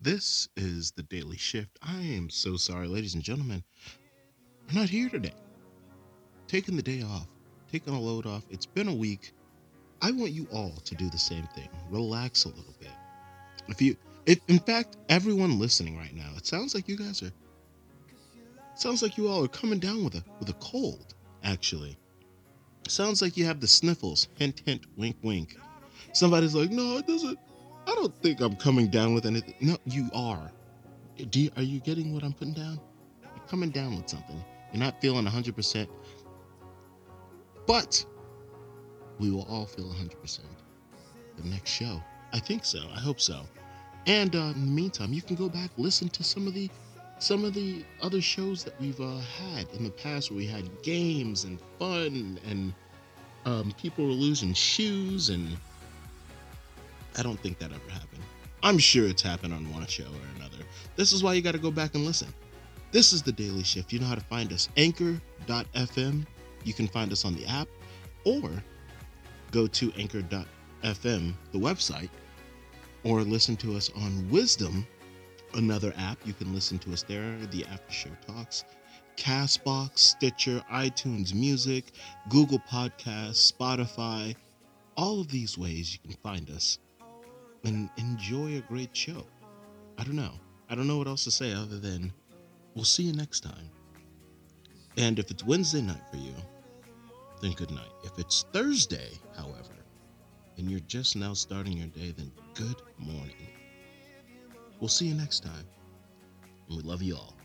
This is the Daily Shift. I am so sorry, ladies and gentlemen. We're not here today. Taking the day off, taking a load off. It's been a week. I want you all to do the same thing. Relax a little bit. If you, if in fact, everyone listening right now, it sounds like you guys are. Sounds like you all are coming down with a with a cold. Actually, sounds like you have the sniffles. Hint, hint, wink, wink. Somebody's like, no, it doesn't. I don't think I'm coming down with anything. No, you are. Do you, are you getting what I'm putting down? You're coming down with something. You're not feeling 100%. But we will all feel 100% the next show. I think so. I hope so. And uh, in the meantime, you can go back listen to some of the some of the other shows that we've uh, had in the past, where we had games and fun, and um, people were losing shoes, and I don't think that ever happened. I'm sure it's happened on one show or another. This is why you got to go back and listen. This is the Daily Shift. You know how to find us. Anchor.fm. You can find us on the app, or go to Anchor.fm, the website, or listen to us on Wisdom, another app. You can listen to us there, the After Show Talks, Castbox, Stitcher, iTunes Music, Google Podcasts, Spotify. All of these ways you can find us and enjoy a great show. I don't know. I don't know what else to say other than we'll see you next time. And if it's Wednesday night for you, then good night. If it's Thursday, however, and you're just now starting your day, then good. We'll see you next time. And we love you all.